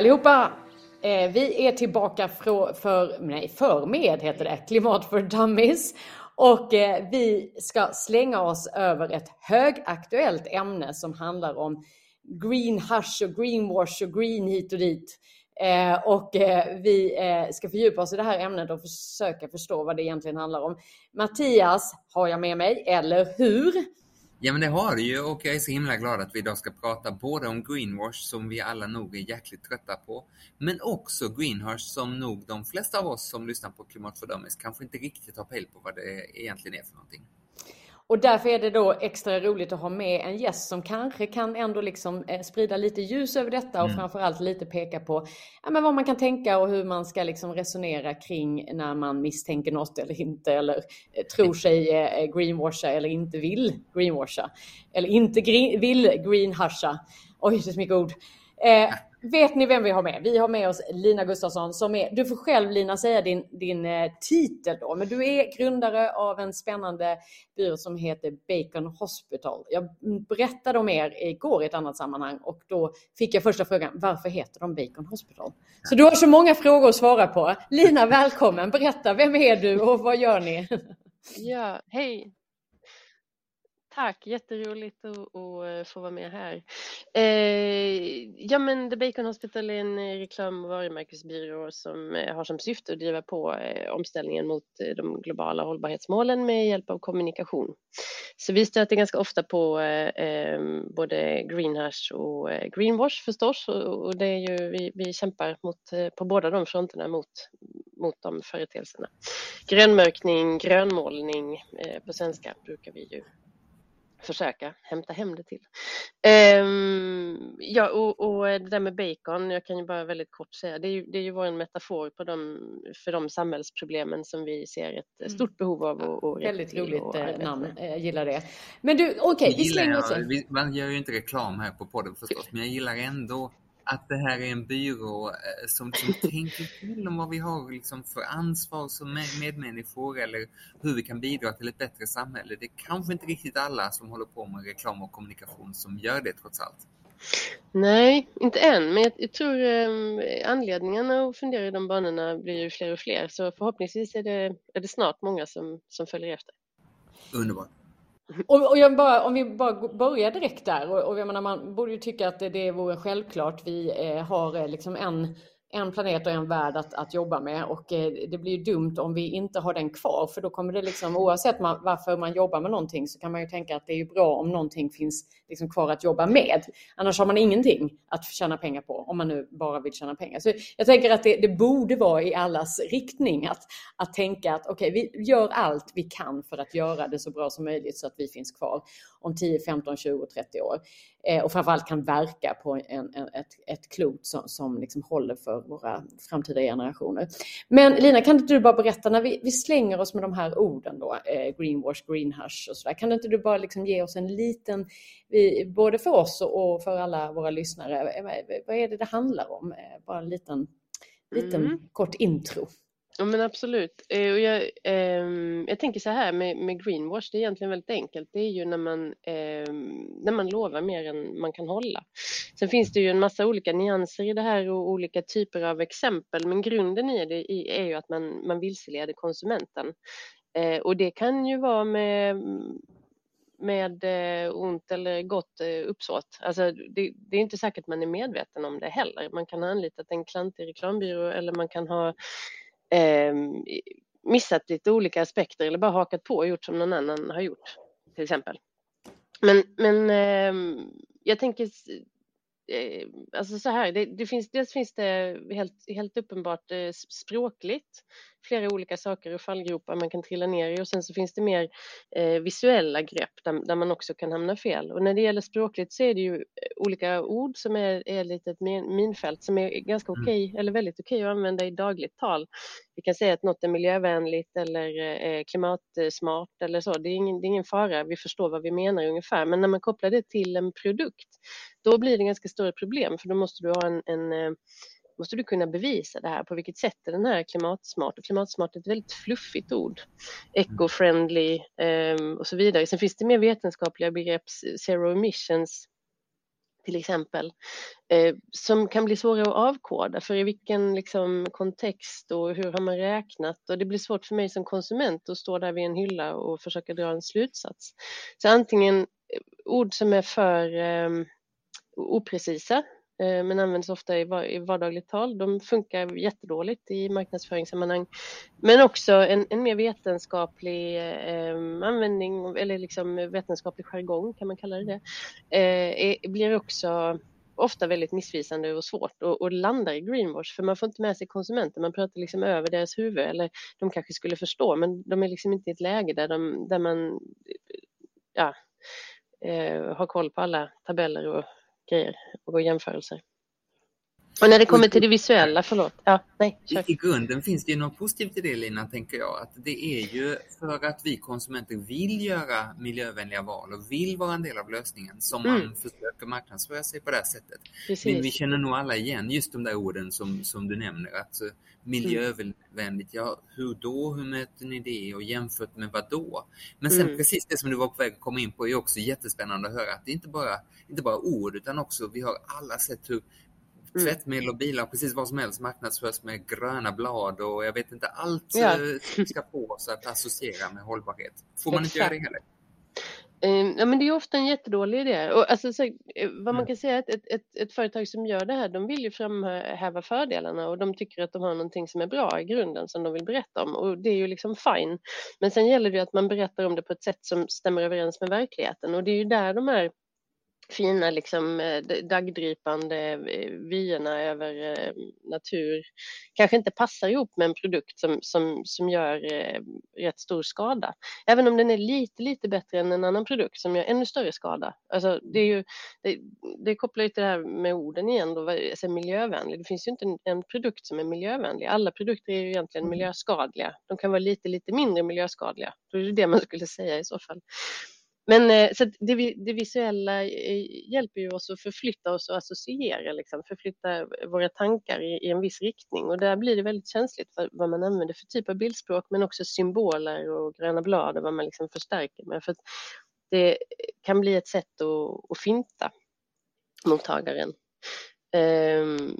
Hej allihopa! Eh, vi är tillbaka för, för, nej, för med heter det, Klimat för Dummies. Och eh, vi ska slänga oss över ett högaktuellt ämne som handlar om green hush och greenwash och green hit och dit. Eh, och eh, vi eh, ska fördjupa oss i det här ämnet och försöka förstå vad det egentligen handlar om. Mattias har jag med mig, eller hur? Ja men det har du ju och jag är så himla glad att vi idag ska prata både om greenwash som vi alla nog är jäkligt trötta på men också greenwash som nog de flesta av oss som lyssnar på Klimatfördömes kanske inte riktigt har pejl på vad det egentligen är för någonting. Och därför är det då extra roligt att ha med en gäst som kanske kan ändå liksom eh, sprida lite ljus över detta och mm. framförallt lite peka på ja, men vad man kan tänka och hur man ska liksom resonera kring när man misstänker något eller inte eller eh, tror sig eh, greenwasha eller inte vill greenwasha. Eller inte green, vill greenhusha. Oj, det är så mycket ord. Eh, vet ni vem vi har med? Vi har med oss Lina Gustafsson som är, du får själv Lina säga din, din eh, titel då, men du är grundare av en spännande byrå som heter Bacon Hospital. Jag berättade om er igår i ett annat sammanhang och då fick jag första frågan, varför heter de Bacon Hospital? Så du har så många frågor att svara på. Lina, välkommen! Berätta, vem är du och vad gör ni? Ja, hej! Tack, jätteroligt att, att eh, få vara med här. Eh, ja, men The Bacon Hospital är en eh, reklam och varumärkesbyrå som eh, har som syfte att driva på eh, omställningen mot de globala hållbarhetsmålen med hjälp av kommunikation. Så vi stöter ganska ofta på eh, ehm, både greenhash och greenwash förstås och, och det är ju, vi, vi kämpar mot, på båda de fronterna mot, mot de företeelserna. Grönmörkning, grönmålning på svenska brukar vi ju försöka hämta hem det till. Um, ja, och, och, det där med bacon, jag kan ju bara väldigt kort säga, det är ju, det är ju vår metafor på de, för de samhällsproblemen som vi ser ett mm. stort behov av. Och, och väldigt roligt och eh, namn, jag gillar det. Men du, okej, okay, vi slänger oss... Man gör ju inte reklam här på podden förstås, men jag gillar ändå att det här är en byrå eh, som, som tänker till om vad vi har liksom för ansvar som medmänniskor eller hur vi kan bidra till ett bättre samhälle. Det är kanske inte riktigt alla som håller på med reklam och kommunikation som gör det trots allt. Nej, inte än, men jag, jag tror eh, anledningarna att fundera i de banorna blir ju fler och fler, så förhoppningsvis är det, är det snart många som, som följer efter. Underbart. Och, och jag bara, om vi bara börjar direkt där och, och jag menar, man borde ju tycka att det, det vore självklart. Vi eh, har eh, liksom en en planet och en värld att, att jobba med och eh, det blir ju dumt om vi inte har den kvar för då kommer det liksom oavsett man, varför man jobbar med någonting så kan man ju tänka att det är bra om någonting finns liksom kvar att jobba med. Annars har man ingenting att tjäna pengar på om man nu bara vill tjäna pengar. Så jag tänker att det, det borde vara i allas riktning att, att tänka att okej, okay, vi gör allt vi kan för att göra det så bra som möjligt så att vi finns kvar om 10, 15, 20, 30 år eh, och framförallt kan verka på en, en, ett, ett klot som, som liksom håller för våra framtida generationer. Men Lina, kan inte du bara berätta när vi, vi slänger oss med de här orden då, eh, greenwash, greenhush och sådär. Kan inte du bara liksom ge oss en liten, både för oss och för alla våra lyssnare, eh, vad är det det handlar om? Eh, bara en liten, liten mm. kort intro. Ja men absolut. Eh, och jag, eh, jag tänker så här med, med greenwash, det är egentligen väldigt enkelt. Det är ju när man, eh, när man lovar mer än man kan hålla. Sen finns det ju en massa olika nyanser i det här och olika typer av exempel, men grunden i det är ju att man, man vilseleder konsumenten. Eh, och det kan ju vara med med eh, ont eller gott eh, uppsåt. Alltså, det, det, är inte säkert man är medveten om det heller. Man kan ha anlitat en klantig reklambyrå eller man kan ha eh, missat lite olika aspekter eller bara hakat på och gjort som någon annan har gjort till exempel. Men, men eh, jag tänker alltså så här, det, det, finns, dels finns det helt, helt uppenbart eh, språkligt flera olika saker och fallgropar man kan trilla ner i och sen så finns det mer eh, visuella grepp där, där, man också kan hamna fel. Och när det gäller språkligt så är det ju eh, olika ord som är, är lite ett minfält som är ganska mm. okej okay, eller väldigt okej okay att använda i dagligt tal. Vi kan säga att något är miljövänligt eller eh, klimatsmart eller så. Det är, ingen, det är ingen fara, vi förstår vad vi menar ungefär. Men när man kopplar det till en produkt, då blir det ganska stora problem för då måste du ha en, en eh, måste du kunna bevisa det här. På vilket sätt är den här klimatsmart? Och klimatsmart är ett väldigt fluffigt ord. Eco-friendly um, och så vidare. Sen finns det mer vetenskapliga begrepp, zero emissions till exempel, eh, som kan bli svåra att avkoda för i vilken liksom, kontext och hur har man räknat och det blir svårt för mig som konsument att stå där vid en hylla och försöka dra en slutsats. Så antingen ord som är för eh, oprecisa eh, men används ofta i vardagligt tal. De funkar jättedåligt i marknadsföringssammanhang. Men också en, en mer vetenskaplig eh, användning, eller liksom vetenskaplig jargong kan man kalla det, eh, blir också ofta väldigt missvisande och svårt och, och landar i greenwash för man får inte med sig konsumenter, man pratar liksom över deras huvud eller de kanske skulle förstå men de är liksom inte i ett läge där, de, där man ja, eh, har koll på alla tabeller och grejer och jämförelser. Och när det kommer till det visuella, förlåt. Ja, nej, I, I grunden finns det ju något positivt i det Lina, tänker jag. Att det är ju för att vi konsumenter vill göra miljövänliga val och vill vara en del av lösningen som mm. man försöker marknadsföra sig på det här sättet. Men vi känner nog alla igen just de där orden som, som du nämner. Att miljövänligt, ja hur då? Hur möter ni det? Och jämfört med vad då? Men sen mm. precis det som du var på väg att komma in på är också jättespännande att höra att det är inte bara, inte bara ord utan också vi har alla sett hur Mm. tvättmedel och bilar, precis vad som helst marknadsförs med gröna blad och jag vet inte allt ja. Eh, ska få oss att associera med hållbarhet. Får man Exakt. inte göra det heller? Ehm, ja, men det är ofta en jättedålig idé. Och alltså, så, eh, vad man mm. kan säga är att ett, ett, ett, företag som gör det här, de vill ju framhäva fördelarna och de tycker att de har någonting som är bra i grunden som de vill berätta om och det är ju liksom fine. Men sen gäller det att man berättar om det på ett sätt som stämmer överens med verkligheten och det är ju där de här fina liksom eh, dagdrypande eh, vyerna över eh, natur kanske inte passar ihop med en produkt som, som, som gör rätt stor skada. Även om den är lite, lite bättre än en annan produkt som gör ännu större skada. Alltså, det, är ju, det, det kopplar ju till det här med orden igen, då, alltså miljövänlig. Det finns ju inte en, en produkt som är miljövänlig. Alla produkter är ju egentligen mm. miljöskadliga. De kan vara lite, lite mindre miljöskadliga. Då är det det man skulle säga i så fall. Men eh, så det, det, visuella eh, hjälper ju oss att förflytta oss och associera, liksom, förflytta våra tankar i, i, en viss riktning och där blir det väldigt känsligt för vad man använder för typ av bildspråk men också symboler och gröna blad och vad man liksom förstärker med. För det kan bli ett sätt att, att finta mottagaren. Um,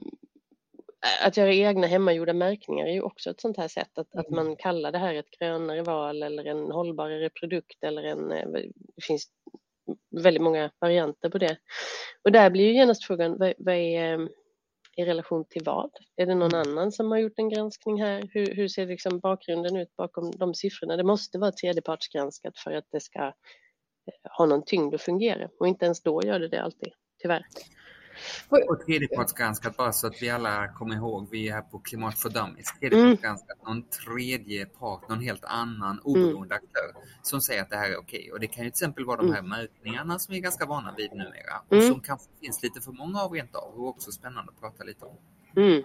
att göra egna hemmagjorda märkningar är ju också ett sånt här sätt att, att man kallar det här ett grönare val eller en hållbarare produkt eller en, eh, det finns väldigt många varianter på det. Och där blir ju genast frågan, vad, vad är eh, i relation till vad? Är det någon mm. annan som har gjort en granskning här? Hur, hur ser liksom bakgrunden ut bakom de siffrorna? Det måste vara tredjepartsgranskat för att det ska eh, ha någon tyngd och fungera och inte ens då gör det det alltid, tyvärr. Och tredjepartsgranskat, bara så att vi alla kommer ihåg, vi är här på Klimat för Dummies. Tredjepartsgranskat, mm. någon tredje part, någon helt annan mm. oberoende mm. aktör som säger att det här är okej. Okay. Och det kan ju till exempel vara de mm. här mm. mätningarna som vi är ganska vana vid numera och mm. som kanske finns lite för många av rent av och också spännande att prata lite om. Mm.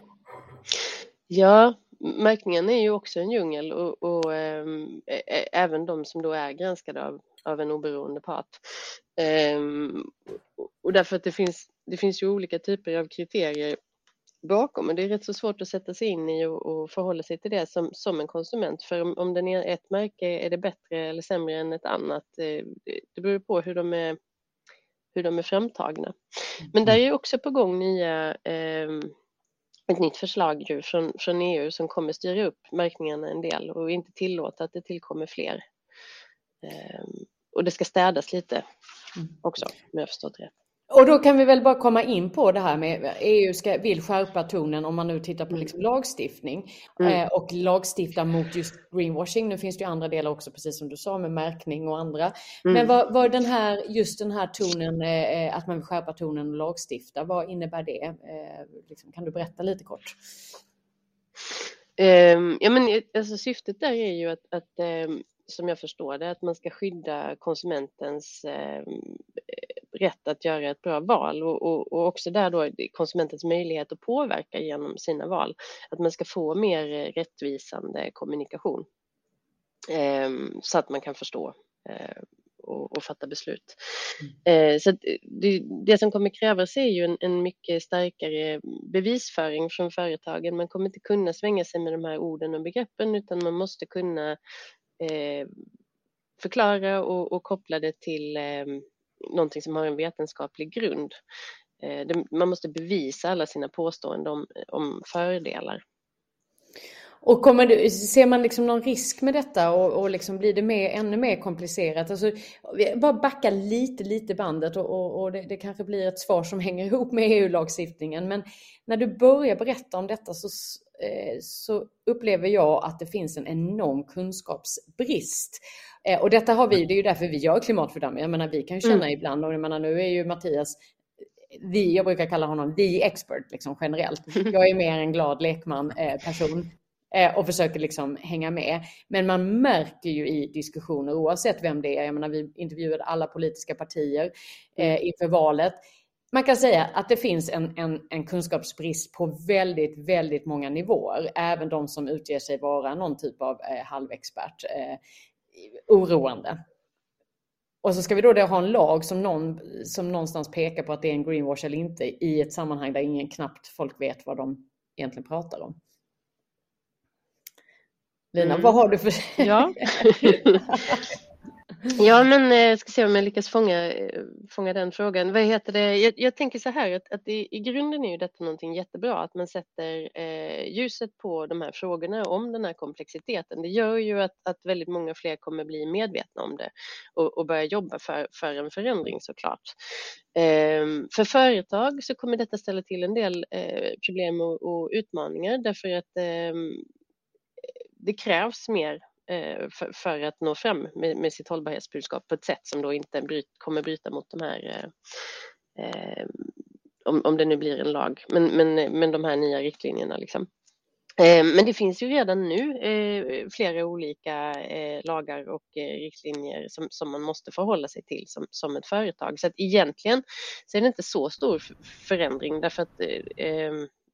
Ja, märkningen är ju också en djungel och, och ähm, även de som då är granskade av, av en oberoende part. Ehm, och därför att det finns det finns ju olika typer av kriterier bakom och det är rätt så svårt att sätta sig in i och, och förhålla sig till det som, som en konsument. För om, om den är ett märke är det bättre eller sämre än ett annat. Eh, det, det beror på hur de är, hur de är framtagna. Men där är också på gång nya, eh, ett nytt förslag ju från, från EU som kommer styra upp märkningarna en del och inte tillåta att det tillkommer fler. Ehm, Eh, och det ska städas lite mm. också om jag förstått rätt. Och då kan vi väl bara komma in på det här med EU ska, vill skärpa tonen om man nu tittar på liksom lagstiftning mm. eh, och lagstifta mot just greenwashing. Nu finns det ju andra delar också, precis som du sa, med märkning och andra. Mm. Men vad, vad den här, just den här tonen, eh, att man vill skärpa tonen och lagstifta, vad innebär det? Eh, liksom, kan du berätta lite kort? Um, ja, men, alltså, syftet där är ju att, att um, som jag förstår det, att man ska skydda konsumentens um, rätt att göra ett bra val och, och, och, också där då konsumentens möjlighet att påverka genom sina val. Att man ska få mer rättvisande kommunikation eh, så att man kan förstå eh, och, och, fatta beslut. Mm. Eh, så det, det, som kommer krävas är ju en, en, mycket starkare bevisföring från företagen. Man kommer inte kunna svänga sig med de här orden och begreppen utan man måste kunna eh, Eh, förklara och, och koppla det till eh, någonting som har en vetenskaplig grund. eh, det, man måste bevisa alla sina påståenden om, om fördelar. Och kommer du, ser man liksom någon risk med detta och, och liksom blir det mer, ännu mer komplicerat? Alltså, bara backa lite, lite bandet och, och, och det, det, kanske blir ett svar som hänger ihop med EU-lagstiftningen. Men när du börjar berätta om detta så, så upplever jag att det finns en enorm kunskapsbrist. Eh, och detta har vi, det är ju därför vi gör klimatfördämning. Jag menar, vi kan ju känna mm. ibland, och jag menar nu är ju Mattias vi, jag brukar kalla honom the expert liksom generellt. Jag är mer en glad lekman eh, person Eh, och försöker liksom hänga med. Men man märker ju i diskussioner oavsett vem det är. Jag menar, vi intervjuade alla politiska partier eh, inför valet. Man kan säga att det finns en, en, en, kunskapsbrist på väldigt, väldigt många nivåer. Även de som utger sig vara någon typ av eh, halvexpert. Eh, oroande. Och så ska vi då, då ha en lag som, någon, som någonstans pekar på att det är en greenwash eller inte i ett sammanhang där ingen knappt folk vet vad de egentligen pratar om. Lina, mm. vad har du för... Ja. Ja, men eh, jag ska se om jag lyckas fånga, eh, fånga den frågan. Vad heter det? Jag, jag tänker så här att, att i, i, grunden är ju detta någonting jättebra, att man sätter eh, ljuset på de här frågorna om den här komplexiteten. Det gör ju att, att väldigt många fler kommer bli medvetna om det och, och börja jobba för, för en förändring såklart. Eh, för företag så kommer detta ställa till en del eh, problem och, och, utmaningar därför att ehm, det krävs mer för, för, att nå fram med, med sitt hållbarhetsbudskap på ett sätt som då inte bryt, kommer bryta mot de här eh, eh, om, om det nu blir en lag, men, men, men de här nya riktlinjerna. Liksom. Men det finns ju redan nu flera olika lagar och riktlinjer som, som man måste förhålla sig till som, som ett företag. Så att egentligen så är det inte så stor förändring därför att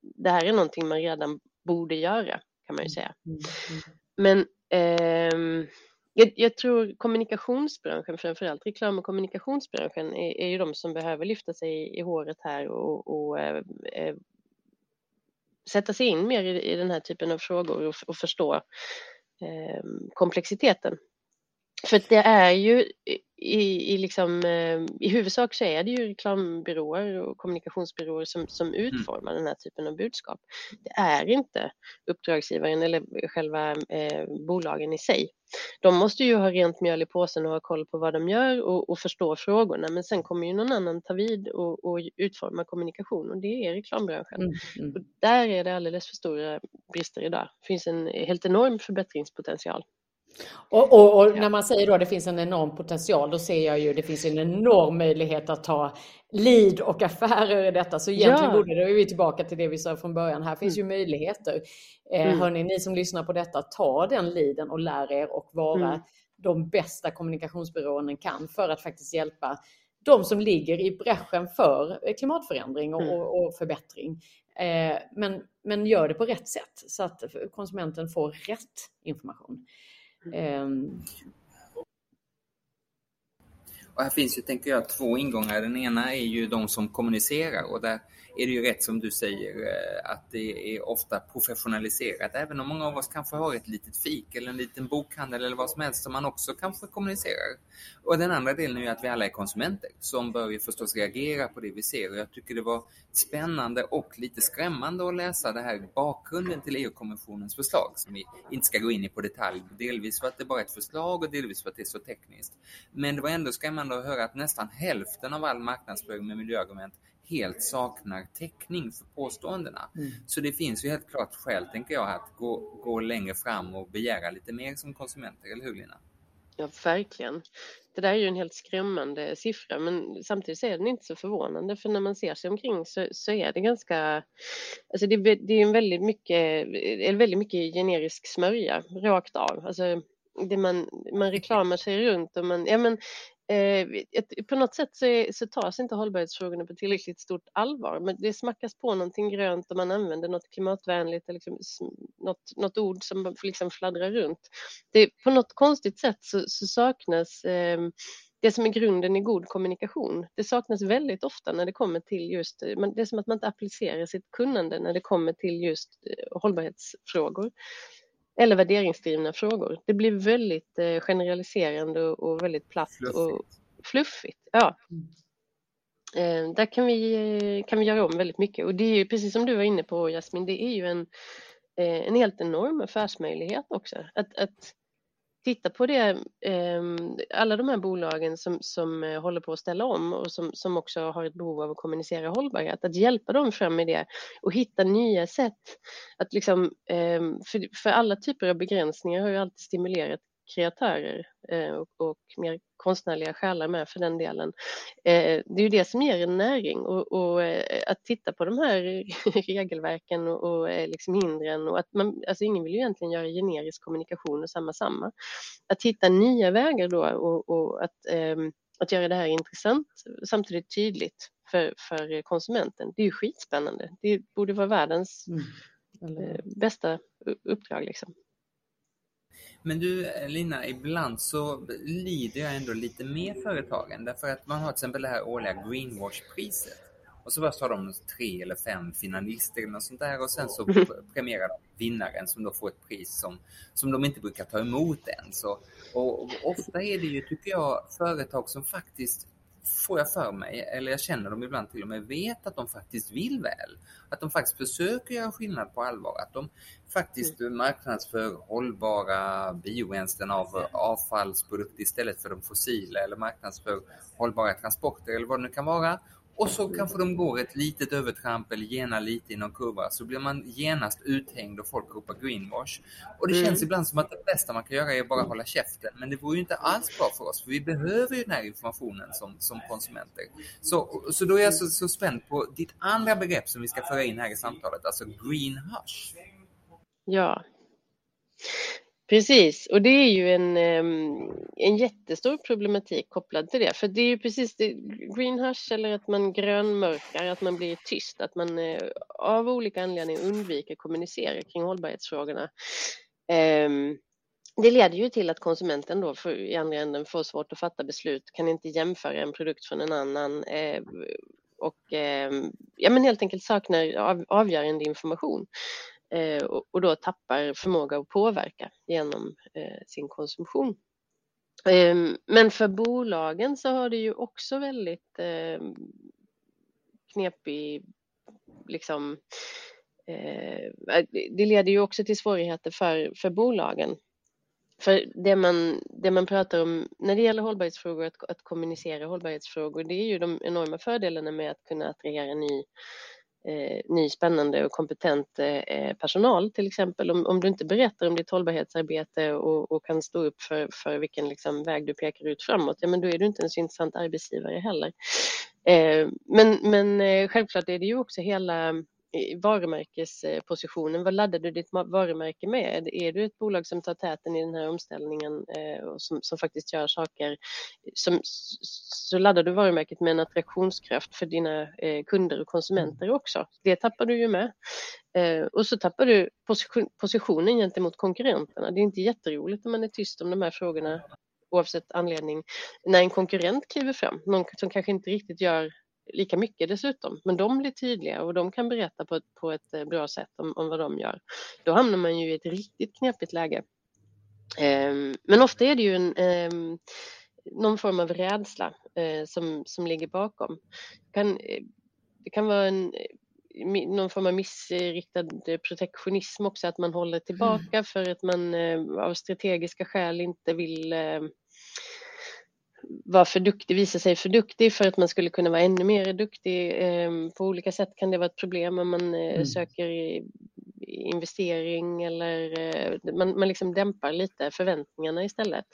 det här är någonting man redan borde göra kan man ju säga. Mm, mm. Men eh, Ehm, jag, jag, tror kommunikationsbranschen, framförallt reklam och kommunikationsbranschen, är, är ju de som behöver lyfta sig i håret här och, och eh, eh sätta sig in mer i, i, den här typen av frågor och, och förstå eh, komplexiteten. För det är ju i, i, liksom, eh, i huvudsak så är det ju reklambyråer och kommunikationsbyråer som, som mm. utformar mm. den här typen av budskap. Det är inte uppdragsgivaren eller själva eh, bolagen i sig. De måste ju ha rent mjöl i påsen och ha koll på vad de gör och, och förstå frågorna men sen kommer ju någon annan ta vid och, och utforma kommunikation och det är reklambranschen. Mm. Mm. Och där är det alldeles för stora brister idag. Det finns en helt enorm förbättringspotential. Och, och, och, när man säger då att det finns en enorm potential, då ser jag ju att det finns en enorm möjlighet att ta lead och affärer i detta. Så egentligen ja. borde det, är vi tillbaka till det vi sa från början, här finns mm. ju möjligheter. Eh, mm. Hörni, ni som lyssnar på detta, ta den leaden och lär er och vara mm. de bästa kommunikationsbyråerna kan för att faktiskt hjälpa de som ligger i bräschen för klimatförändring och, mm. och, och förbättring. Eh, men, men gör det på rätt sätt så att konsumenten får rätt information. Um... Och här finns ju, tänker jag, två ingångar. Den ena är ju de som kommunicerar och där är det ju rätt som du säger eh, att det är ofta professionaliserat. Även om många av oss kanske har ett litet fik eller en liten bokhandel eller vad som helst som man också kanske kommunicerar. Och den andra delen är ju att vi alla är konsumenter som bör ju förstås reagera på det vi ser. Och jag tycker det var spännande och lite skrämmande att läsa det här bakgrunden till EU-kommissionens förslag som vi inte ska gå in i på detalj. Delvis för att det bara är ett förslag och delvis för att det är så tekniskt. Men det var ändå skrämmande att höra att nästan hälften av all marknadsföring med miljöargument helt saknar täckning för påståendena. Mm. Så det finns ju helt klart skäl, tänker jag, att gå, gå längre fram och begära lite mer som konsumenter, eller hur Lina? Ja, verkligen. Det där är ju en helt skrämmande siffra, men samtidigt så är den inte så förvånande, för när man ser sig omkring så, så är det ganska... Alltså det, det är en väldigt mycket, väldigt mycket generisk smörja, rakt av. Alltså det man, man reklamar sig runt och man, ja men Eh, på något sätt så, är, så tas inte hållbarhetsfrågorna på tillräckligt stort allvar. Men det smackas på någonting grönt och man använder något klimatvänligt, eller liksom, något, något ord som liksom fladdrar runt. Det, på något konstigt sätt så, så saknas eh, det som är grunden i god kommunikation. Det saknas väldigt ofta när det kommer till just, eh, det är som att man inte applicerar sitt kunnande när det kommer till just eh, hållbarhetsfrågor eller värderingsdrivna frågor. Det blir väldigt eh, generaliserande och väldigt platt fluffigt. och fluffigt. Ja. Eh, där kan vi, kan vi göra om väldigt mycket och det är ju precis som du var inne på Jasmin, det är ju en, eh, en helt enorm affärsmöjlighet också. Att, att titta på det, ehm, alla de här bolagen som, som eh, håller på att ställa om och som, som också har ett behov av att kommunicera hållbarhet, att hjälpa dem fram med det och hitta nya sätt att liksom, ehm, för, för alla typer av begränsningar har ju alltid stimulerat kreatörer eh, och, och mer konstnärliga själar med för den delen. Eh, det är ju det som ger en näring och, och eh, att titta på de här regelverken och, och liksom hindren och att man, alltså ingen vill ju egentligen göra generisk kommunikation och samma samma. Att hitta nya vägar då och, och att, att göra det här intressant samtidigt tydligt för, för konsumenten. Det är ju skitspännande. Det borde vara världens mm. bästa uppdrag liksom. Men du Lina, ibland så lider jag ändå lite med företagen därför att man har till exempel det här årliga Greenwash-priset. Och så först har de tre eller fem finalister eller något sånt där och sen så premierar de vinnaren som då får ett pris som, som de inte brukar ta emot ens. Och, och ofta är det ju, tycker jag, företag som faktiskt får jag för mig, eller jag känner dem ibland till och med, vet att de faktiskt vill väl. Att de faktiskt försöker göra skillnad på allvar. Att de faktiskt mm. marknadsför hållbara biobränslen av avfallsprodukter istället för de fossila eller marknadsför hållbara transporter eller vad det nu kan vara. Och så kanske de går ett litet övertramp eller genar lite i någon kurva så blir man genast uthängd och folk ropar greenwash. Och det mm. känns ibland som att det bästa man kan göra är bara hålla käften. Men det vore ju inte alls bra för oss för vi behöver ju den här informationen som, som konsumenter. Så, så då är jag så, så spänd på ditt andra begrepp som vi ska föra in här i samtalet, alltså green hush. Ja. Precis, och det är ju en, ehm, en jättestor problematik kopplad till det. För det är ju precis det, green hush eller att man grönmörkar, att man blir tyst, att man eh, av olika anledningar undviker kommunicera kring hållbarhetsfrågorna. Ehm, det leder ju till att konsumenten då för, i andra änden får svårt att fatta beslut, kan inte jämföra en produkt från en annan eh, och ehm, ja, men helt enkelt saknar avgörande information. Eh, och då tappar förmåga att påverka genom eh, sin konsumtion. Ehm, men för bolagen så har det ju också väldigt ehm, knepig, liksom, eh, eh, det leder ju också till svårigheter för, för bolagen. För det man, det man pratar om när det gäller hållbarhetsfrågor, att, att kommunicera hållbarhetsfrågor, det är ju de enorma fördelarna med att kunna attrahera ny eh, ny spännande och kompetent eh, personal till exempel. Om, om du inte berättar om ditt hållbarhetsarbete och, och kan stå upp för, för vilken liksom, väg du pekar ut framåt, ja men då är du inte en så intressant arbetsgivare heller. Eh, men men eh, självklart är det ju också hela varumärkespositionen. Vad laddar du ditt varumärke med? Är du ett bolag som tar täten i den här omställningen eh, och som, som faktiskt gör saker som, så laddar du varumärket med en attraktionskraft för dina eh, kunder och konsumenter också. Det tappar du ju med. Eh, och så tappar du position, positionen gentemot konkurrenterna. Det är inte jätteroligt om man är tyst om de här frågorna oavsett anledning när en konkurrent kliver fram, någon som kanske inte riktigt gör lika mycket dessutom. Men de blir tydliga och de kan berätta på ett, på ett eh, bra sätt om, om vad de gör. Då hamnar man ju i ett riktigt knepigt läge. Um, men ofta är det ju en, um, någon form av rädsla uh, som, som ligger bakom. Kan, det kan vara en, någon form av missriktad protektionism också, att man håller tillbaka mm. för att man av strategiska skäl inte vill vara för duktig, visa sig för duktig för att man skulle kunna vara ännu mer duktig. Ehm, på olika sätt kan det vara ett problem om man eh, mm. söker investering eller eh, man, man liksom dämpar lite förväntningarna istället.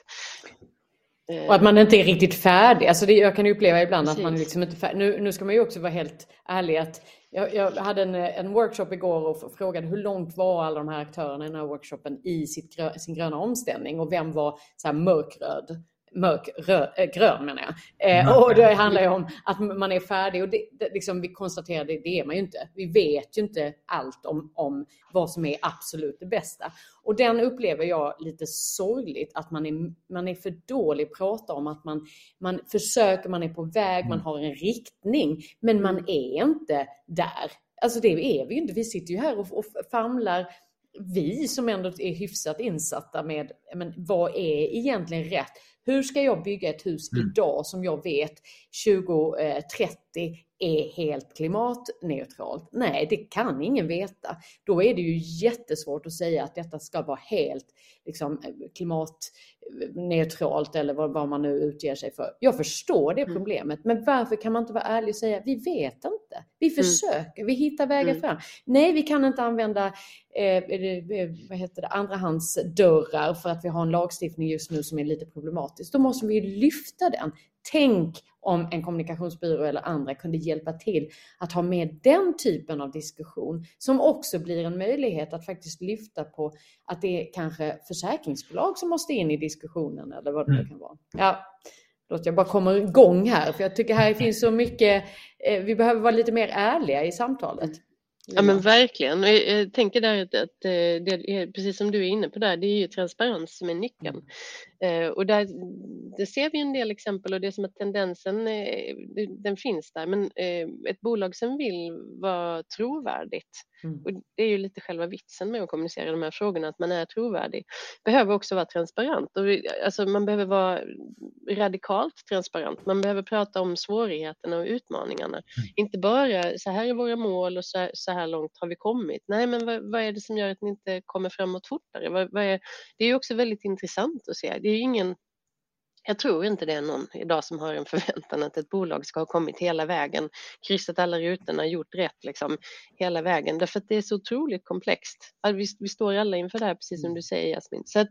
Och att man inte är riktigt färdig. Alltså det, jag kan uppleva ibland Precis. att man liksom inte är färdig. Nu, nu ska man ju också vara helt ärlig att jag, jag hade en, en, workshop igår och frågade hur långt var alla de här aktörerna i den här workshopen i sitt, sin gröna omställning och vem var så mörkröd mörk röd, äh, grön menar jag. Eh, och det handlar ju om att man är färdig och det, det, liksom, vi konstaterar det, det är man ju inte. Vi vet ju inte allt om, om vad som är absolut det bästa. Och den upplever jag lite sorgligt att man är, man är för dålig att prata om att man, man försöker, man är på väg, man mm. har en riktning, men man är inte där. Alltså det är vi ju inte. Vi sitter ju här och, och famlar vi som ändå är hyfsat insatta med men, vad är egentligen rätt? Hur ska jag bygga ett hus mm. idag som jag vet 2030 är helt klimatneutralt? Nej, det kan ingen veta. Då är det ju jättesvårt att säga att detta ska vara helt liksom, klimatneutralt eller vad, vad man nu utger sig för. Jag förstår det mm. problemet, men varför kan man inte vara ärlig och säga vi vet inte. Vi mm. försöker, mm. vi hittar vägar mm. fram. Nej, vi kan inte använda eh, eh, vad heter det, andrahandsdörrar för att vi har en lagstiftning just nu som är lite problematisk. Då måste vi lyfta den. Tänk om en kommunikationsbyrå eller andra kunde hjälpa till att ha med den typen av diskussion som också blir en möjlighet att faktiskt lyfta på att det är kanske försäkringsbolag som måste in i diskussionen eller vad det mm. kan vara. Ja, låt jag bara komma igång här för jag tycker här finns så mycket. Eh, vi behöver vara lite mer ärliga i samtalet. Ja men verkligen. Jag tänker där att, att eh, det är, precis som du är inne på där, det är ju transparens som är nyckeln. Eh, och där, det ser vi en del exempel och det är som att tendensen eh, den finns där. Men ett bolag som vill vara trovärdigt, mm. och det är ju lite själva vitsen med att kommunicera de här frågorna, att man är trovärdig, behöver också vara transparent. Och, alltså, man behöver vara radikalt transparent. Man behöver prata om svårigheterna och utmaningarna. Mm. Inte bara så här är våra mål och så här, långt har vi kommit. Nej, men vad, vad, är det som gör att ni inte kommer framåt fortare? Vad, vad är, det är också väldigt intressant att se det är ingen, jag tror inte det är någon idag som har en förväntan att ett bolag ska ha kommit hela vägen, kryssat alla rutorna, gjort rätt liksom hela vägen, därför att det är så otroligt komplext. Vi, vi står alla inför det här, precis som du säger Jasmin. Så att,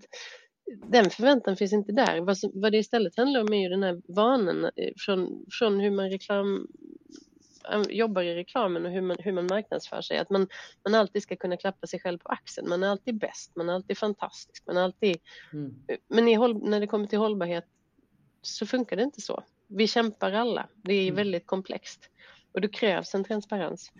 den förväntan finns inte där. Vad, vad det istället handlar om är ju den här vanan eh, från, från hur man reklam, jobbar i reklamen och hur man, hur man marknadsför sig. Att man, man alltid ska kunna klappa sig själv på axeln. Man är alltid bäst, man är alltid fantastisk. Man är alltid... Mm. Men i, när det kommer till hållbarhet så funkar det inte så. Vi kämpar alla. Det är mm. väldigt komplext och det krävs en transparens.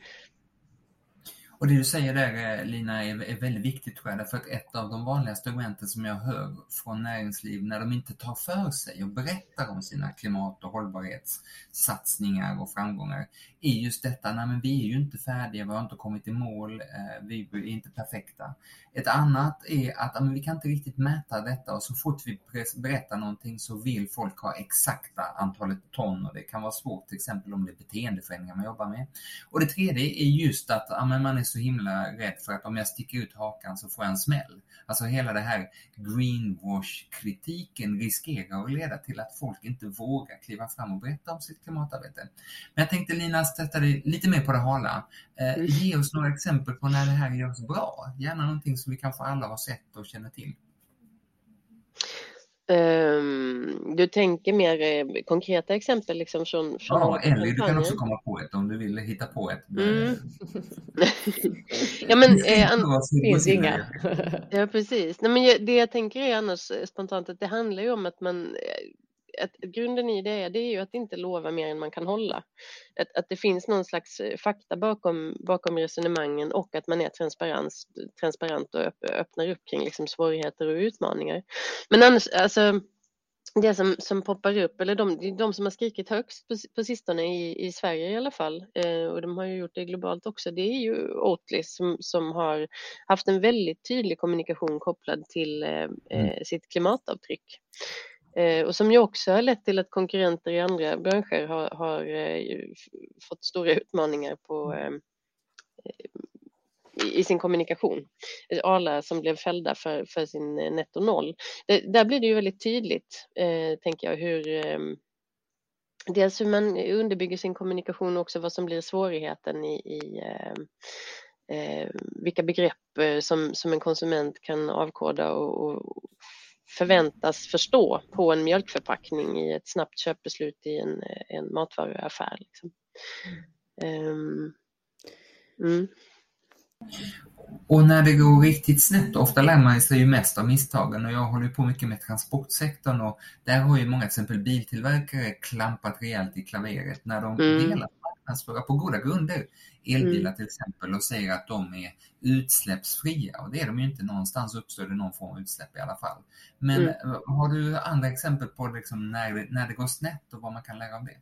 Och det du säger där eh, Lina är, är väldigt viktigt tror jag, för att ett av de vanligaste argumenten som jag hör från näringsliv när de inte tar för sig och berättar om sina klimat och hållbarhetssatsningar och framgångar är just detta, nej men vi är ju inte färdiga, vi har inte kommit i mål, eh, vi är inte perfekta. Ett annat är att men vi kan inte riktigt mäta detta och så fort vi berättar någonting så vill folk ha exakta antalet ton och det kan vara svårt till exempel om det är beteendeförändringar man jobbar med. Och det tredje är just att men man är så himla rädd för att om jag sticker ut hakan så får jag en smäll. Alltså hela det här greenwash-kritiken riskerar att leda till att folk inte vågar kliva fram och berätta om sitt klimatarbete. Men jag tänkte Lina sätta dig lite mer på det hala. Eh, mm. ge oss några exempel på när det här görs bra. Gärna någonting som vi kanske alla har sett och känner till. Um, du tänker mer eh, konkreta exempel liksom från, från Ja, eller du kan också komma på ett om du vill hitta på ett. Mm. ja, men eh, finns inga. ja, precis. Nej, men det jag tänker är annars eh, spontant att det handlar ju om att man eh, att grunden i det, det är ju att inte lova mer än man kan hålla. Att, att det finns någon slags eh, fakta bakom, bakom resonemangen och att man är transparent, transparent och öppnar upp kring liksom svårigheter och utmaningar. Men annars, alltså, det som, som poppar upp, eller de, de som har skrikit högst på, på sistone i, i Sverige i alla fall, eh, och de har ju gjort det globalt också, det är ju Oatly som, som har haft en väldigt tydlig kommunikation kopplad till eh, mm. Eh, sitt klimatavtryck. Eh, och som ju också har lett till att konkurrenter i andra branscher har, har eh, fått stora utmaningar på, mm. eh, i, sin kommunikation. Arla som blev fällda för, för sin netto noll. Det, där blir det ju väldigt tydligt, eh, tänker jag, hur dels hur man underbygger sin kommunikation och också vad som blir svårigheten i, i eh, vilka begrepp som, som en konsument kan avkoda och, och förväntas förstå på en mjölkförpackning i ett snabbt köpbeslut i en, en matvaruaffär. Liksom. Um, mm. Och när det går riktigt snett, ofta lär man sig ju mest av misstagen och jag håller på mycket med transportsektorn och där har ju många till exempel biltillverkare klampat rejält i klaveret när de mm. velat marknadsföra på goda grunder elbilar mm. till exempel och säger att de är utsläppsfria och det är de ju inte. Någonstans uppstår det någon form av utsläpp i alla fall. Men mm. har du andra exempel på liksom när, det, när det går snett och vad man kan lära av det?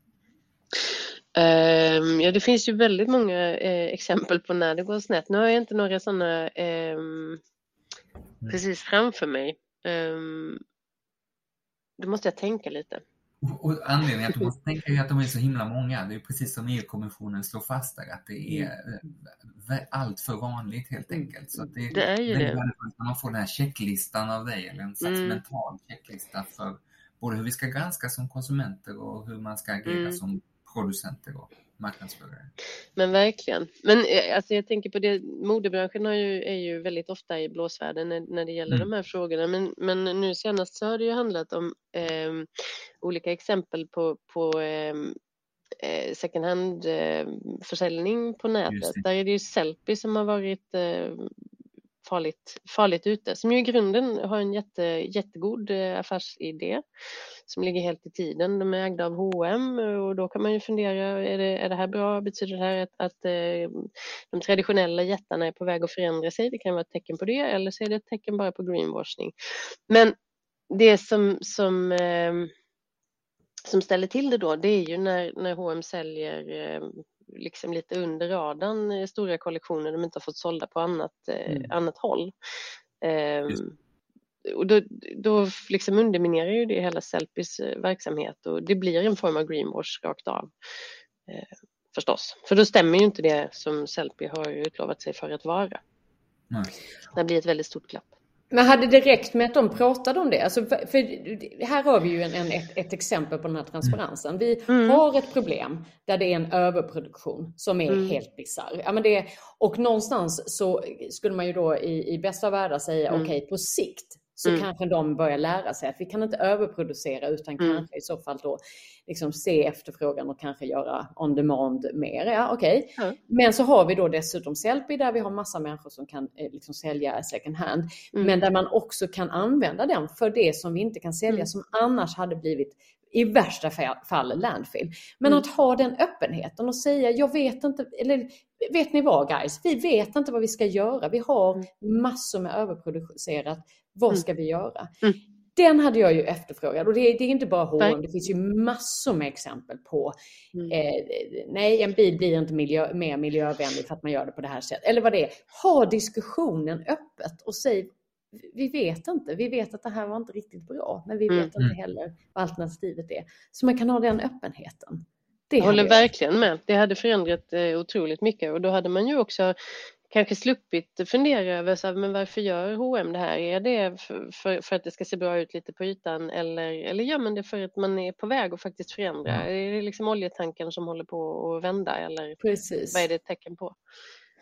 Um, ja, det finns ju väldigt många eh, exempel på när det går snett. Nu har jag inte några sådana um, precis framför mig. Um, då måste jag tänka lite. Och anledningen att du måste tänka är att de är så himla många. Det är precis som EU-kommissionen slår fast där, att det är mm. allt för vanligt helt enkelt. Så det, det är ju det. När man får den här checklistan av dig, eller en slags mm. mental checklista för både hur vi ska granska som konsumenter och hur man ska agera mm. som producenter och marknadsförare. Men verkligen. Men eh, alltså, jag tänker på det, modebranschen har ju, är ju väldigt ofta i blåsvärlden när, när det gäller mm. de här frågorna. Men, men nu senast så har det ju handlat om eh, olika exempel på, på ehm, eh, second hand eh, försäljning på nätet. Där är det ju Sellpy som har varit eh, farligt, farligt ute, som ju i grunden har en jätte, jättegod eh, affärsidé som ligger helt i tiden. De är ägda av H&M och då kan man ju fundera, är det, är det här bra? Betyder det här att, att eh, de traditionella jättarna är på väg att förändra sig? Det kan vara ett tecken på det eller så är det ett tecken bara på greenwashing. Men det som, som eh, som ställer till det då, det är ju när, när H&M säljer eh, liksom lite under radarn stora kollektioner de inte har fått sålda på annat, eh, mm. annat håll. Um, och då, då liksom underminerar ju det hela Sellpys eh, verksamhet och det blir en form av greenwash rakt av. Eh, förstås, för då stämmer ju inte det som Sellpy har utlovat sig för att vara. Nej. Det blir ett väldigt stort glapp. Men hade det räckt med att de pratade om det? Alltså för, här har vi ju en, en ett, ett, exempel på den här transparensen. Vi mm. har ett problem där det är en överproduktion som är mm. helt bisarr. Ja, och någonstans så skulle man ju då i, i bästa världar säga mm. okej okay, på sikt så mm. kanske de börjar lära sig att vi kan inte överproducera utan mm. kanske i så fall då liksom se efterfrågan och kanske göra on demand mer. Ja, okay. Mm. Men så har vi då dessutom Sellpy där vi har massa människor som kan eh, liksom sälja second hand. Mm. Men där man också kan använda den för det som vi inte kan sälja mm. som annars hade blivit i värsta fall landfill. Men mm. att ha den öppenheten och säga, jag vet inte, eller vet ni vad guys, vi vet inte vad vi ska göra. Vi har massor med överproducerat vad mm. ska vi göra? Mm. Den hade jag ju efterfrågat och det, det är inte bara H&M, det finns ju massor med exempel på mm. eh, nej, en bil blir inte miljö, mer miljövänlig för att man gör det på det här sättet. Eller vad det är. Ha diskussionen öppet och säg vi vet inte. Vi vet att det här var inte riktigt bra, men vi vet mm. inte heller vad alternativet är. Så man kan ha den öppenheten. Det jag håller jag. verkligen med. Det hade förändrat eh, otroligt mycket och då hade man ju också kanske sluppit fundera över så här, men varför gör H&M det här? Är det för, för, för, att det ska se bra ut lite på ytan eller, eller gör man det för att man är på väg att faktiskt förändra? Mm. Är det liksom oljetanken som håller på att vända eller Precis. vad är det ett tecken på?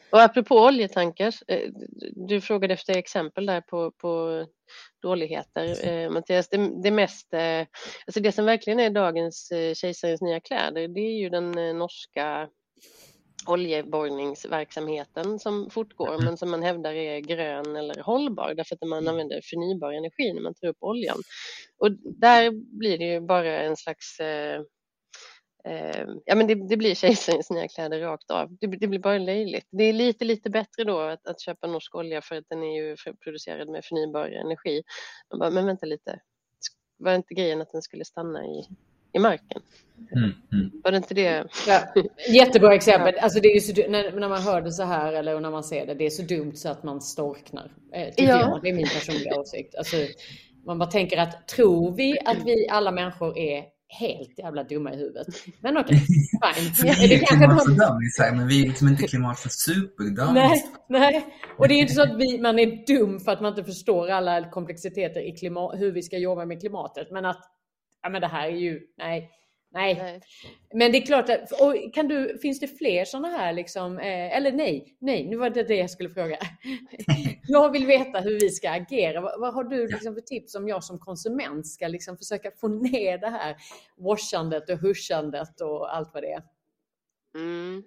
Och apropå oljetankar, eh, du frågade efter exempel där på, på dåligheter. Eh, Mattias, det, det mest, eh, alltså det som verkligen är dagens kejsarens nya kläder, det är ju den norska oljeborrningsverksamheten som fortgår men som man hävdar är grön eller hållbar därför att man mm. använder förnybar energi när man tar upp oljan. Och där blir det ju bara en slags eh, eh, ja men det, det blir kejsarens nya kläder rakt av. Det, det, blir bara löjligt. Det är lite, lite bättre då att, att köpa norsk olja för att den är ju producerad med förnybar energi. Bara, men vänta lite, var inte grejen att den skulle stanna i i marken. Mm, mm. Var det inte det? Ja, jättebra exempel. Alltså det är så, när, när, man hör det så här eller när man ser det, det är så dumt så att man storknar. Eh, ja. Det är min personliga åsikt. Alltså, man bara tänker att tror vi att vi alla människor är helt jävla dumma i huvudet. Men okej, okay, fine. vi är kanske men vi är liksom inte klimat för superdummies. Nej, nej, och det är inte så att vi, man är dum för att man inte förstår alla komplexiteter i klimat, hur vi ska jobba med klimatet. Men att ja men det här är ju, nej, nej. nej. Men det är klart, att, och kan du, finns det fler sådana här liksom, eh, eller nej, nej, nu var det det jag skulle fråga. jag vill veta hur vi ska agera. Vad, vad har du liksom för tips om jag som konsument ska liksom försöka få ner det här washandet och hushandet och allt vad det är? Mm.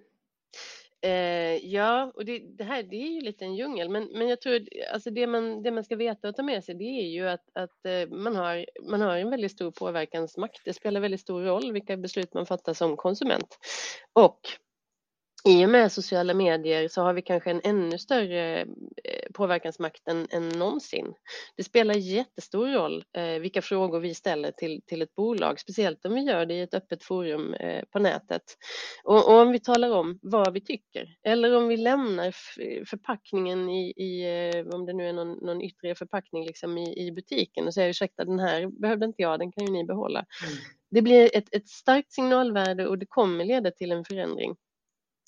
Eh, ja, och det, det, här det är ju lite en djungel, men, men jag tror alltså det man, det man ska veta och ta med sig det är ju att, att eh, man, har, man har en väldigt stor påverkansmakt. Det spelar väldigt stor roll vilka beslut man fattar som konsument. Och i och med sociala medier så har vi kanske en ännu större eh, påverkansmakt än, än någonsin. Det spelar jättestor roll eh, vilka frågor vi ställer till, till ett bolag, speciellt om vi gör det i ett öppet forum eh, på nätet. Och, och, om vi talar om vad vi tycker eller om vi lämnar förpackningen i, i eh, om det nu är någon, någon yttre förpackning liksom i, i butiken och säger ursäkta den här behövde inte jag, den kan ju ni behålla. Mm. Det blir ett, ett starkt signalvärde och det kommer leda till en förändring.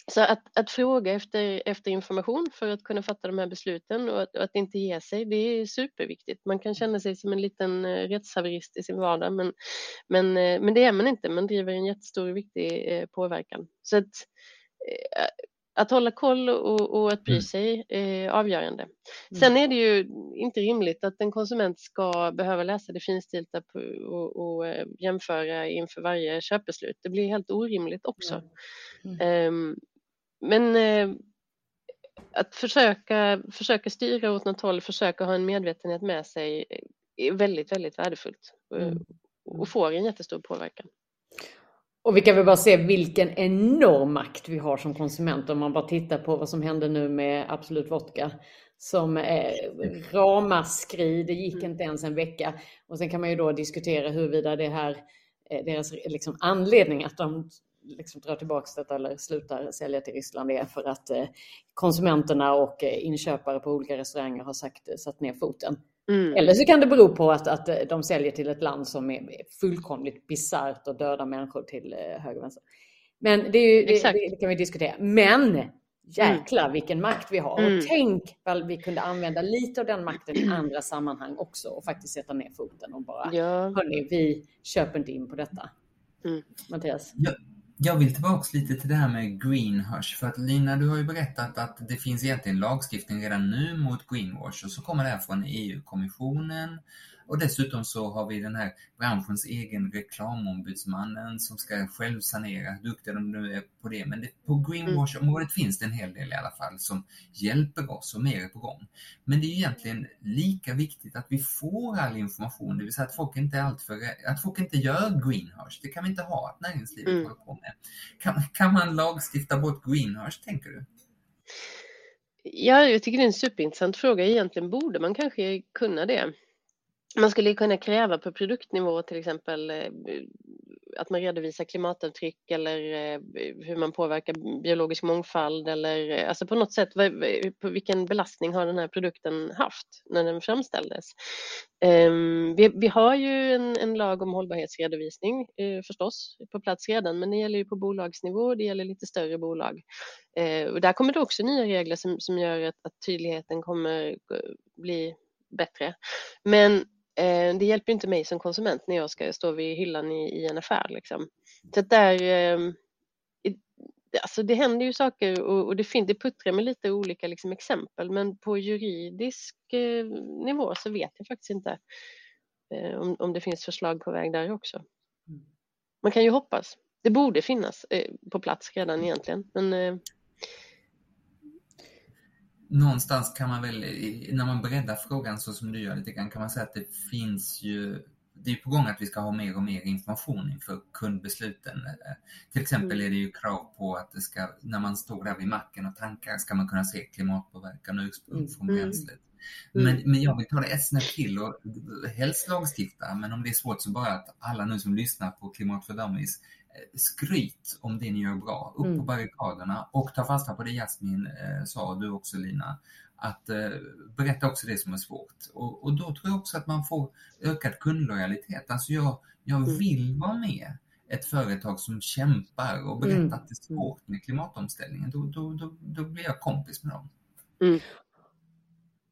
Så att, att, fråga efter, efter information för att kunna fatta de här besluten och att, och att, inte ge sig, det är superviktigt. Man kan känna sig som en liten eh, rättshaverist i sin vardag, men, men, eh, men det är man inte. Man driver en jättestor och viktig eh, påverkan. Så att, att hålla koll och, och att bry mm. sig är avgörande. Mm. Sen är det ju inte rimligt att en konsument ska behöva läsa det finstilta och, och jämföra inför varje köpbeslut. Det blir helt orimligt också. Mm. Um, men eh, att försöka, försöka styra åt något håll, försöka ha en medvetenhet med sig är väldigt, väldigt värdefullt mm. och får en jättestor påverkan. Och vi kan väl bara se vilken enorm makt vi har som konsumenter om man bara tittar på vad som hände nu med Absolut Vodka. Som eh, ramaskri, det gick inte ens en vecka. Och sen kan man ju då diskutera huruvida det här, eh, deras liksom anledning att de liksom drar tillbaka detta eller slutar sälja till Ryssland är för att eh, konsumenterna och eh, inköpare på olika restauranger har sagt, eh, satt ner foten. Mm. Eller så kan det bero på att, att de säljer till ett land som är fullkomligt bisarrt och dödar människor till höger och vänster. Men det, är ju, det, det, kan vi diskutera. Men jäklar mm. vilken makt vi har. Mm. Och tänk väl vi kunde använda lite av den makten i andra sammanhang också och faktiskt sätta ner foten och bara, ja. hörni, vi köper inte in på detta. Mm. Mattias? Ja, jag vill tillbaks lite till det här med greenwash, För att Lina, du har ju berättat att det finns egentligen lagstiftning redan nu mot greenwash och så kommer det här från EU-kommissionen och dessutom så har vi den här branschens egen reklamombudsmannen som ska självsanera, hur duktiga de nu är på det. Men det, på greenwash-området finns det en hel del i alla fall som hjälper oss och mer är på gång. Men det är egentligen lika viktigt att vi får all information, det vill säga att folk inte är alltför, att folk inte gör greenwash. Det kan vi inte ha att näringslivet mm. håller på med. Kan, kan man lagstifta bort greenwash, tänker du? Ja, jag tycker det är en superintressant fråga. Egentligen borde man kanske kunna det. Man skulle kunna kräva på produktnivå till exempel eh, att man redovisar klimatavtryck eller eh, hur man påverkar biologisk mångfald eller eh, alltså på något sätt på vilken belastning har den här produkten haft när den framställdes. Ehm, vi, vi har ju en, en, lag om hållbarhetsredovisning förstås på plats redan men det gäller ju på bolagsnivå och det gäller lite större bolag. Och där kommer det också nya regler som, som gör att, att tydligheten kommer bli bättre. Men det hjälper inte mig som konsument när jag ska stå vid hyllan i, i en affär. Liksom. Så där, eh, alltså det händer ju saker och, och det, fin- det puttrar med lite olika liksom, exempel men på juridisk eh, nivå så vet jag faktiskt inte eh, om, om det finns förslag på väg där också. Mm. Man kan ju hoppas. Det borde finnas eh, på plats redan egentligen men eh, någonstans kan man väl, när man breddar frågan så som du gör lite grann, kan man säga att det finns ju det är på gång att vi ska ha mer och mer information inför kundbesluten. Till exempel mm. är det ju krav på att det ska, när man står där vid macken och tankar ska man kunna se klimatpåverkan och ursprung mm. från bränslet. Mm. Men, men jag vill ta det ett snäpp till och helst lagstifta, men om det är svårt så bara att alla nu som lyssnar på Klimat för Dummies skryt om det ni gör bra, upp mm. på barrikaderna och ta fasta på det Jasmin eh, sa, du också Lina, att eh, berätta också det som är svårt. Och, och, då tror jag också att man får ökad kundlojalitet. Alltså jag, jag mm. vill vara med ett företag som kämpar och berättar mm. att det är svårt med klimatomställningen. Då, då, då, då blir jag kompis med dem. Mm.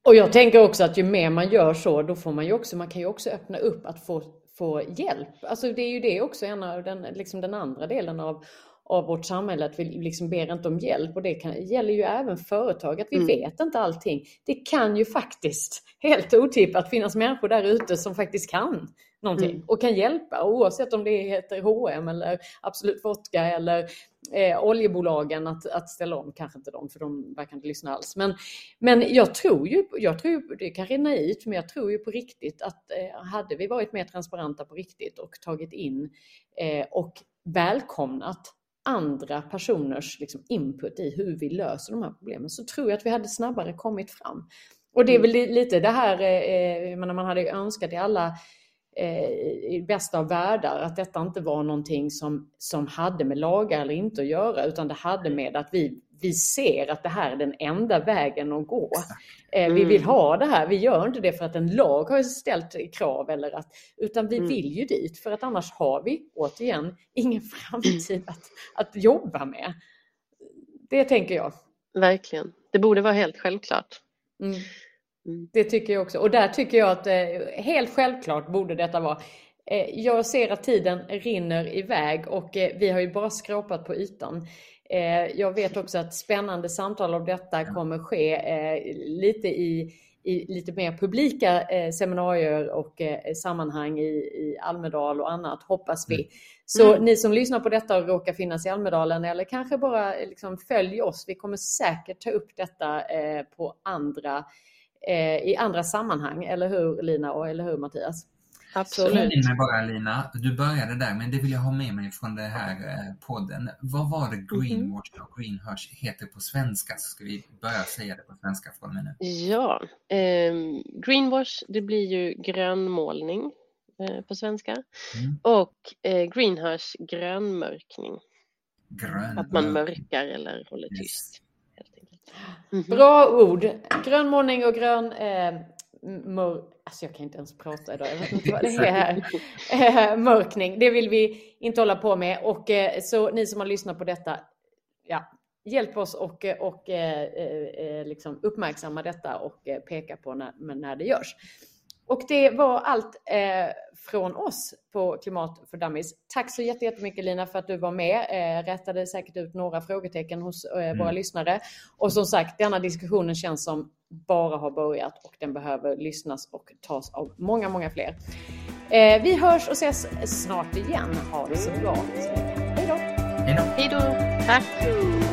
Och jag tänker också att ju mer man gör så, då får man ju också, man kan ju också öppna upp att få få hjälp. Alltså det är ju det också en av den, liksom den andra delen av, av vårt samhälle, att vi liksom ber inte om hjälp och det kan, gäller ju även företag, att vi mm. vet inte allting. Det kan ju faktiskt, helt otippat, finnas människor där ute som faktiskt kan någonting mm. och kan hjälpa oavsett om det heter H&M eller Absolut Vodka eller eh, oljebolagen att, att ställa om, kanske inte de för de verkar inte lyssna alls. Men, men jag tror ju, jag tror, det kanske är naivt, men jag tror ju på riktigt att eh, hade vi varit mer transparenta på riktigt och tagit in eh, och välkomnat andra personers liksom, input i hur vi löser de här problemen så tror jag att vi hade snabbare kommit fram. Och det är väl lite det här, eh, man hade önskat i alla eh, i bästa av världar att detta inte var någonting som, som hade med lagar eller inte att göra utan det hade med att vi, vi ser att det här är den enda vägen att gå. Eh, vi vill mm. ha det här, vi gör inte det för att en lag har ställt krav eller att, utan vi mm. vill ju dit för att annars har vi återigen ingen framtid att, att jobba med. Det tänker jag. Verkligen. Det borde vara helt självklart. Mm. Mm. Det tycker jag också. Och där tycker jag att eh, helt självklart borde detta vara. Eh, jag ser att tiden rinner iväg och eh, vi har ju bara skrapat på ytan. Jag vet också att spännande samtal om detta kommer ske lite i, i lite mer publika seminarier och sammanhang i, i Almedal och annat, hoppas vi. Mm. Så mm. ni som lyssnar på detta och råkar finnas i Almedalen eller kanske bara liksom följ oss. Vi kommer säkert ta upp detta på andra i andra sammanhang, eller hur Lina och eller hur Mattias? Absolut. Så... bara Lina, du började där, men det vill jag ha med mig från den här eh, podden. Vad var det Greenwash och Greenhush heter på svenska? Så ska vi börja säga det på svenska från mig nu. Ja, eh, Greenwash, det blir ju grönmålning eh, på svenska. Mm. Och eh, Greenhush, grönmörkning. Grön. Att man mörkar eller håller tyst. Mm -hmm. Bra ord. Grön målning och grön eh, mör... Alltså jag kan inte ens prata idag. Jag vet inte vad det är här. Eh, mörkning. Det vill vi inte hålla på med. Och eh, så ni som har lyssnat på detta. Ja, hjälp oss och, och eh, eh, eh liksom uppmärksamma detta och eh, peka på när, när det görs. Och det var allt eh, från oss på Klimat för Dummies. Tack så jättemycket Lina för att du var med. Eh, rättade säkert ut några frågetecken hos eh, mm. våra lyssnare. Och som sagt, denna diskussionen känns som bara har börjat och den behöver lyssnas och tas av många, många fler. Eh, vi hörs och ses snart igen. Ha det så bra. Hej då! Hej då! Tack!